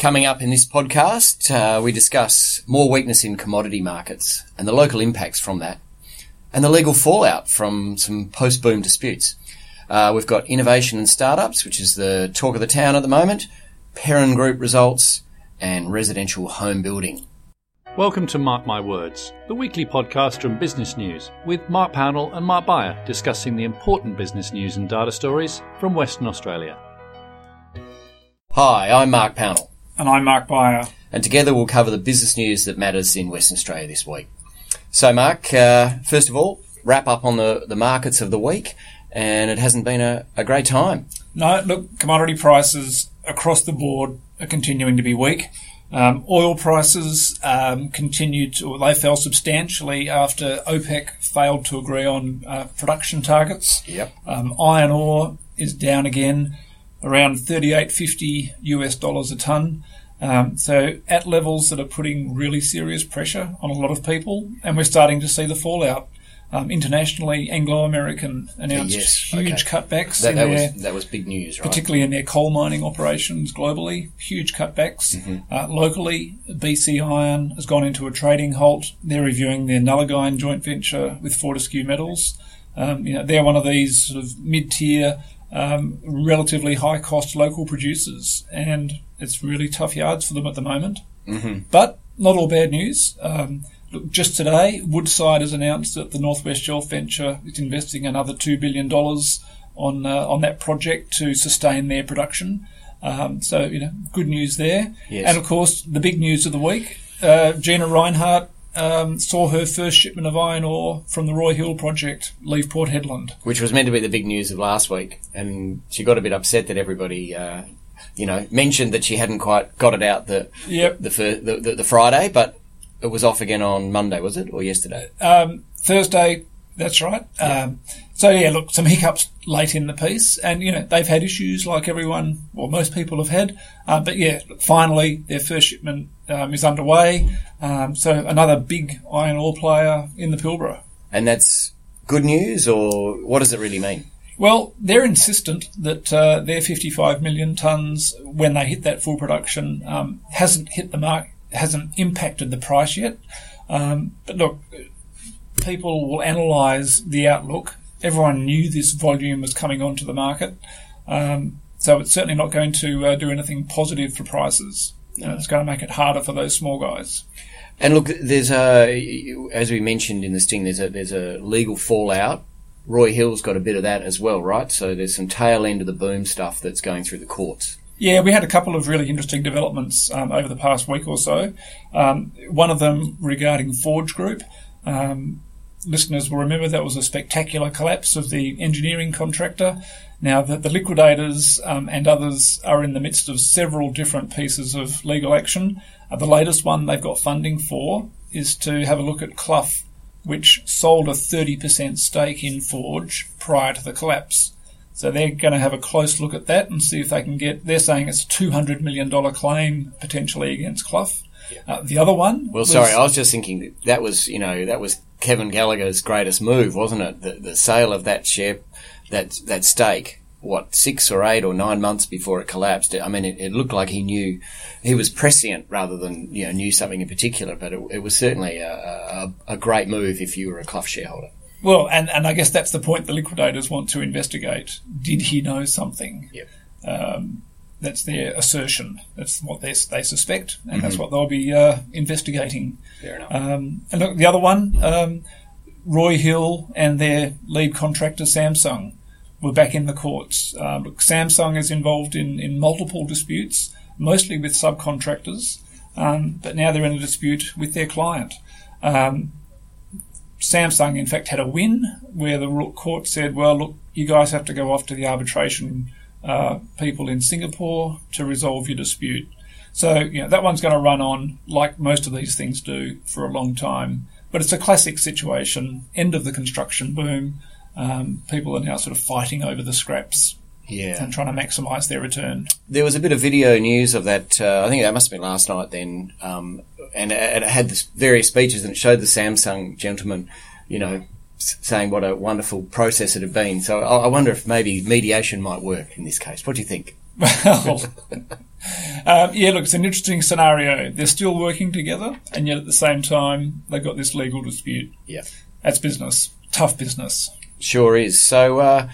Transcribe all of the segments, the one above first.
Coming up in this podcast, uh, we discuss more weakness in commodity markets and the local impacts from that, and the legal fallout from some post-boom disputes. Uh, we've got innovation and startups, which is the talk of the town at the moment, Perron Group results, and residential home building. Welcome to Mark My Words, the weekly podcast from Business News, with Mark Pownall and Mark Beyer discussing the important business news and data stories from Western Australia. Hi, I'm Mark Pownall. And I'm Mark Beyer. And together we'll cover the business news that matters in Western Australia this week. So, Mark, uh, first of all, wrap up on the, the markets of the week, and it hasn't been a, a great time. No, look, commodity prices across the board are continuing to be weak. Um, oil prices um, continued, to, or they fell substantially after OPEC failed to agree on uh, production targets. Yep. Um, iron ore is down again, around 38.50 US dollars a ton. Um, so at levels that are putting really serious pressure on a lot of people, and we're starting to see the fallout. Um, internationally, Anglo American announced Yes, huge okay. cutbacks That, in that their was that was big news, right? particularly in their coal mining operations globally, huge cutbacks. Uh, locally, BC Iron has gone into a trading halt. They're reviewing their Nullagine joint venture with Fortescue Metals. Um, you know, they're one of these sort of mid-tier, um, relatively high-cost local producers, and it's really tough yards for them at the moment. Mm-hmm. But not all bad news. Um, look, just today, Woodside has announced that the Northwest Shelf Venture is investing another two billion dollars on uh, on that project to sustain their production. Um, so you know, good news there. Yes. And of course, the big news of the week: uh, Gina Rinehart um, saw her first shipment of iron ore from the Roy Hill project leave Port Hedland. which was meant to be the big news of last week, and she got a bit upset that everybody, uh, you know, mentioned that she hadn't quite got it out the Yep. the, fir- the, the the Friday, but it was off again on Monday, was it, or yesterday? Um, Thursday, that's right. Um, so yeah, look, some hiccups late in the piece, and you know they've had issues like everyone, or most people have had. Uh, but yeah, look, finally their first shipment um, is underway. Um, so another big iron ore player in the Pilbara. And that's good news, or what does it really mean? Well, they're insistent that uh, their 55 million tons, when they hit that full production, um, hasn't hit the mark, hasn't impacted the price yet. Um, but look, people will analyse the outlook. Everyone knew this volume was coming onto the market, um, so it's certainly not going to uh, do anything positive for prices. It's going to make it harder for those small guys. And look, there's a, as we mentioned in the sting, there's a there's a legal fallout. Roy Hill's got a bit of that as well, right? So there's some tail end of the boom stuff that's going through the courts. Yeah, we had a couple of really interesting developments um, over the past week or so. Um, one of them regarding Forge Group. Um, listeners will remember that was a spectacular collapse of the engineering contractor. Now, the, the liquidators um, and others are in the midst of several different pieces of legal action. Uh, the latest one they've got funding for is to have a look at Clough, which sold a 30% stake in Forge prior to the collapse. So they're going to have a close look at that and see if they can get. They're saying it's a two hundred million dollar claim potentially against Clough. Uh, the other one. Well, was- sorry, I was just thinking that, that was you know that was Kevin Gallagher's greatest move, wasn't it? The, the sale of that share, that that stake. What six or eight or nine months before it collapsed? I mean, it, it looked like he knew he was prescient rather than you know knew something in particular. But it, it was certainly a, a, a great move if you were a Clough shareholder. Well, and, and I guess that's the point the liquidators want to investigate. Did he know something? Yep. Um, that's their assertion. That's what they, they suspect, and that's what they'll be uh, investigating. Fair enough. Um, and look, the other one, um, Roy Hill and their lead contractor Samsung were back in the courts. Uh, look, Samsung is involved in, in multiple disputes, mostly with subcontractors, um, but now they're in a dispute with their client. Um, Samsung, in fact, had a win where the court said, well, look, you guys have to go off to the arbitration uh, people in Singapore to resolve your dispute. So, you know, that one's going to run on, like most of these things do, for a long time. But it's a classic situation, end of the construction boom. Um, people are now sort of fighting over the scraps Yeah. and trying to maximise their return. There was a bit of video news of that. Uh, I think that must have been last night then, um, and it, it had this various speeches, and it showed the Samsung gentleman, you know, saying what a wonderful process it had been. So I, I wonder if maybe mediation might work in this case. What do you think? Well, Um, yeah, look, it's an interesting scenario. They're still working together, and yet at the same time, they've got this legal dispute. Yeah. That's business. Tough business. Sure is. So, uh,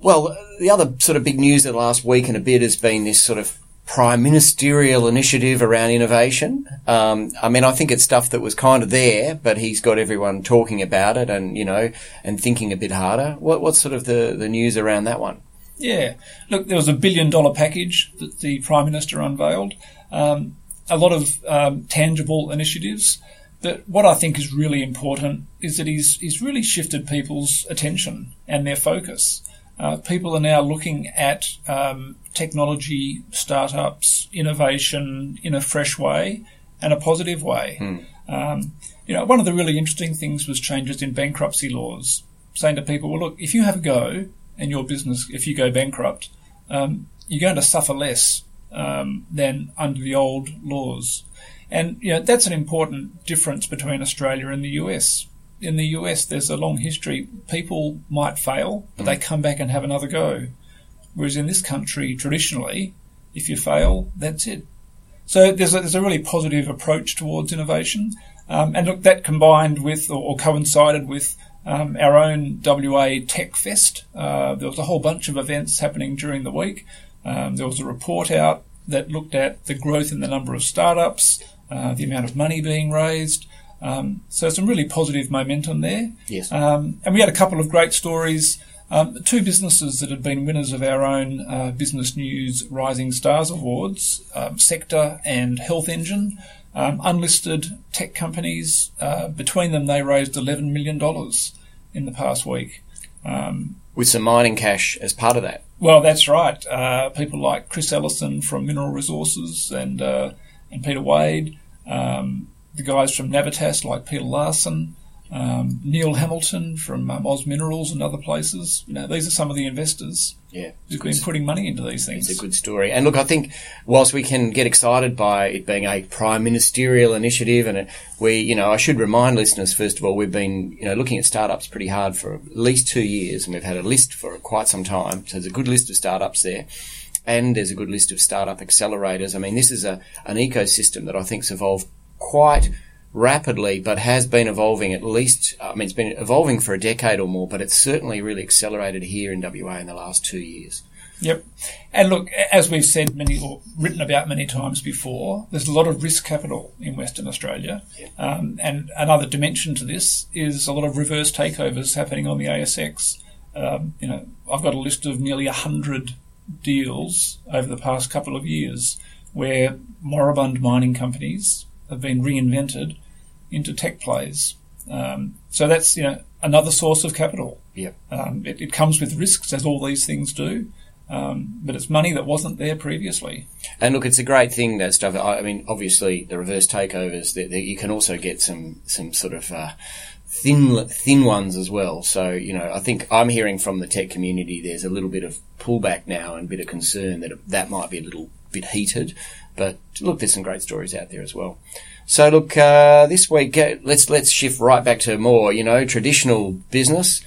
well, the other sort of big news of the last week and a bit has been this sort of prime ministerial initiative around innovation. Um, I mean, I think it's stuff that was kind of there, but he's got everyone talking about it and, you know, and thinking a bit harder. What, what's sort of the, the news around that one? Yeah. Look, there was a billion dollar package that the Prime Minister unveiled. Um, a lot of um, tangible initiatives. But what I think is really important is that he's, he's really shifted people's attention and their focus. Uh, people are now looking at um, technology, startups, innovation in a fresh way and a positive way. Hmm. Um, you know, one of the really interesting things was changes in bankruptcy laws, saying to people, well, look, if you have a go and your business, if you go bankrupt, um, you're going to suffer less um, than under the old laws. And you know, that's an important difference between Australia and the US. In the US, there's a long history. People might fail, but they come back and have another go. Whereas in this country, traditionally, if you fail, that's it. So there's a, there's a really positive approach towards innovation. Um, and look, that combined with or, or coincided with um, our own WA Tech Fest. Uh, there was a whole bunch of events happening during the week. Um, there was a report out that looked at the growth in the number of startups, uh, the amount of money being raised. Um, so some really positive momentum there. Yes. Um, and we had a couple of great stories. Um, two businesses that had been winners of our own uh, Business News Rising Stars Awards, um, Sector and HealthEngine, um, unlisted tech companies. Uh, between them, they raised $11 million in the past week. Um, With some mining cash as part of that. well, that's right. Uh, people like Chris Ellison from Mineral Resources and uh, and Peter Wade, um, the guys from Navitas like Peter Larsen, um, Neil Hamilton from um, Oz Minerals and other places. You know, these are some of the investors Yeah. who've been putting money into these things. It's a good story. And look, I think whilst we can get excited by it being a prime ministerial initiative, and we, you know, I should remind listeners first of all, we've been, you know, looking at startups pretty hard for at least two years, and we've had a list for quite some time. So there's a good list of startups there. And there's a good list of startup accelerators. I mean, this is a, an ecosystem that I think's evolved quite rapidly, but has been evolving at least, I mean, it's been evolving for a decade or more, but it's certainly really accelerated here in WA in the last two years. Yep. And look, as we've said many or written about many times before, there's a lot of risk capital in Western Australia. Um, and another dimension to this is a lot of reverse takeovers happening on the ASX. Um, you know, I've got a list of nearly 100 deals over the past couple of years where moribund mining companies have been reinvented into tech plays. Um, so that's, you know, another source of capital. Yep. Um, it, it comes with risks, as all these things do, um, but it's money that wasn't there previously. And look, it's a great thing that stuff. I I mean, obviously, the reverse takeovers. That, that you can also get some some sort of uh, thin thin ones as well. So you know, I think I'm hearing from the tech community. There's a little bit of pullback now and a bit of concern that that might be a little bit heated. But look, there's some great stories out there as well. So look, uh, this week let's let's shift right back to more you know traditional business.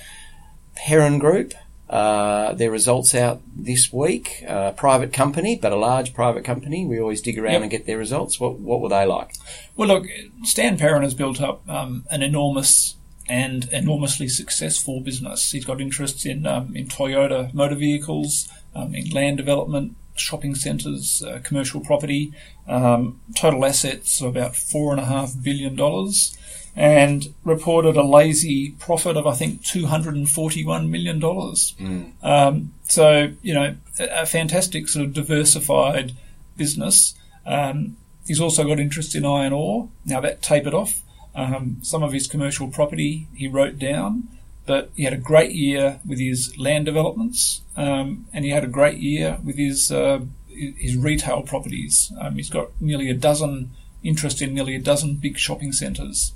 Perron Group. Uh, their results out this week. Uh, private company, but a large private company. We always dig around Yep. and get their results. What what were they like? Well, look, Stan Perron has built up um, an enormous and enormously successful business. He's got interests in um, in Toyota motor vehicles, um, in land development, shopping centres, uh, commercial property. Um, total assets of about four and a half billion dollars, and reported a lazy profit of I think two hundred and forty-one million dollars. Um, so you know, a, a fantastic sort of diversified business. Um, he's also got interest in iron ore. Now that tapered off. Um, some of his commercial property he wrote down, but he had a great year with his land developments, um, and he had a great year with his uh, his retail properties. Um, he's got nearly a dozen interest in nearly a dozen big shopping centres.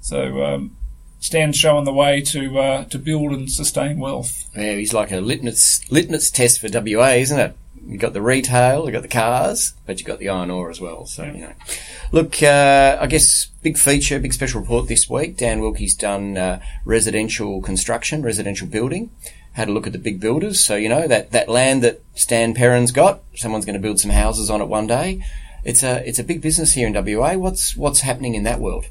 So um, Stan's showing the way to uh, to build and sustain wealth. Yeah, he's like a litmus litmus test for WA, isn't it? You got the retail, you got the cars, but you got the iron ore as well. So you know, look, uh, I guess big feature, big special report this week. Dan Wilkie's done uh, residential construction, residential building. had a look at the big builders. So, you know, that, that land that Stan Perron's got, someone's going to build some houses on it one day. It's a, it's a big business here in WA. What's, what's happening in that world?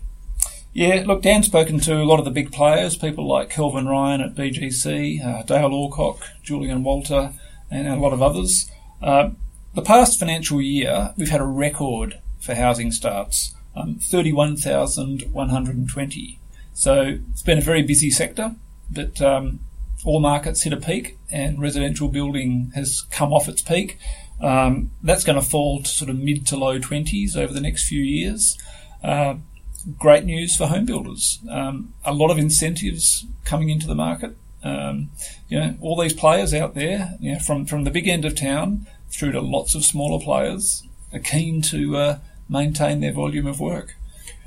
Yeah, look, Dan's spoken to a lot of the big players, people like Kelvin Ryan at BGC, uh, Dale Alcock, Julian Walter, and a lot of others. Uh, the past financial year, we've had a record for housing starts, um, 31,120. So it's been a very busy sector, but um, all markets hit a peak and residential building has come off its peak. Um, that's going to fall to sort of mid to low 20s over the next few years. Uh, great news for home builders. Um, a lot of incentives coming into the market. Um, you know, all these players out there, you know, from, from the big end of town through to lots of smaller players, are keen to uh, maintain their volume of work.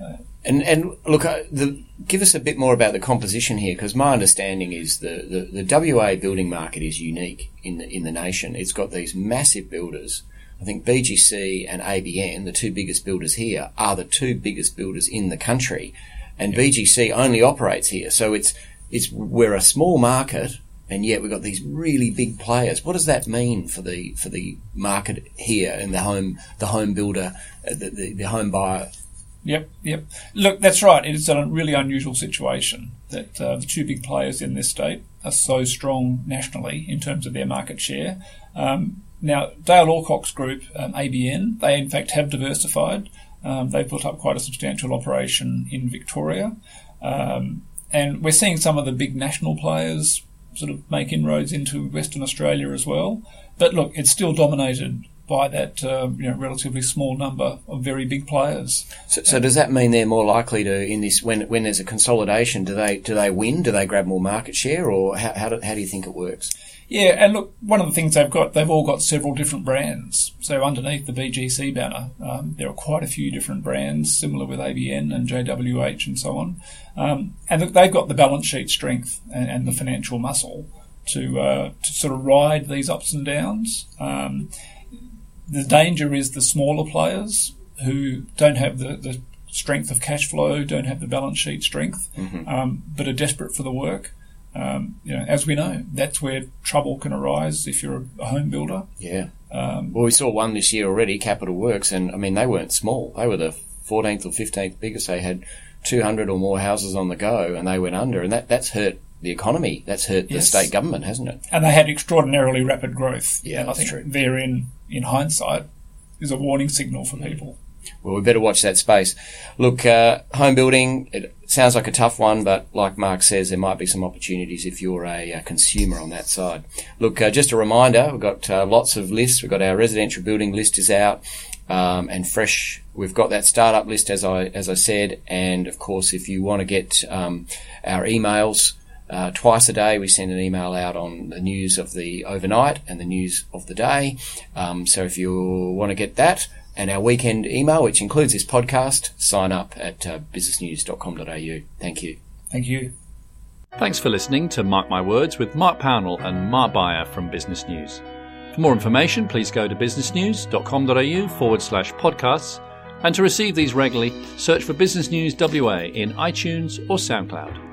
Uh, and and look, uh, the, give us a bit more about the composition here, because my understanding is the, the, the, WA building market is unique in the in the nation. It's got these massive builders. I think BGC and ABN, the two biggest builders here, are the two biggest builders in the country, and BGC only operates here. So it's it's we're a small market, and yet we've got these really big players. What does that mean for the for the market here and the home the home builder, uh, the, the, the home buyer? Yep, yep. Look, that's right. It's a really unusual situation that uh, the two big players in this state are so strong nationally in terms of their market share. Um, now, Dale Alcock's group, um, ABN, they in fact have diversified. Um, they've built up quite a substantial operation in Victoria. Um, and we're seeing some of the big national players sort of make inroads into Western Australia as well. But look, it's still dominated by that uh, you know, relatively small number of very big players. So, so, does that mean they're more likely to in this when when there's a consolidation? Do they do they win? Do they grab more market share, or how how do, how do you think it works? Yeah, and look, one of the things they've got, they've all got several different brands. So underneath the BGC banner, um, there are quite a few different brands, similar with ABN and JWH and so on. Um, and they've got the balance sheet strength and, and the financial muscle to uh, to sort of ride these ups and downs. Um, the danger is the smaller players who don't have the, the strength of cash flow, don't have the balance sheet strength, mm-hmm. um, but are desperate for the work. Um, you know, as we know, that's where trouble can arise if you're a home builder. Yeah. Um, well, we saw one this year already, Capital Works, and I mean they weren't small. They were the 14th or 15th biggest. They had 200 or more houses on the go, and they went under, and that that's hurt the economy. That's hurt yes. the state government, hasn't it? And they had extraordinarily rapid growth. Yeah, and I think true. therein in hindsight, is a warning signal for people. Well, we better watch that space. Look, uh, home building, it sounds like a tough one, but like Mark says, there might be some opportunities if you're a, a consumer on that side. Look, uh, just a reminder, we've got uh, lots of lists. We've got our residential building list is out. Um, and fresh, we've got that startup list as I as I said, and of course, if you want to get um, our emails, uh, twice a day, we send an email out on the news of the overnight and the news of the day. Um, so if you want to get that and our weekend email, which includes this podcast, sign up at uh, businessnews.com.au. Thank you. Thank you. Thanks for listening to Mark My Words with Mark Pownall and Mark Beyer from Business News. For more information, please go to businessnews.com.au forward slash podcasts. And to receive these regularly, search for Business News WA in iTunes or SoundCloud.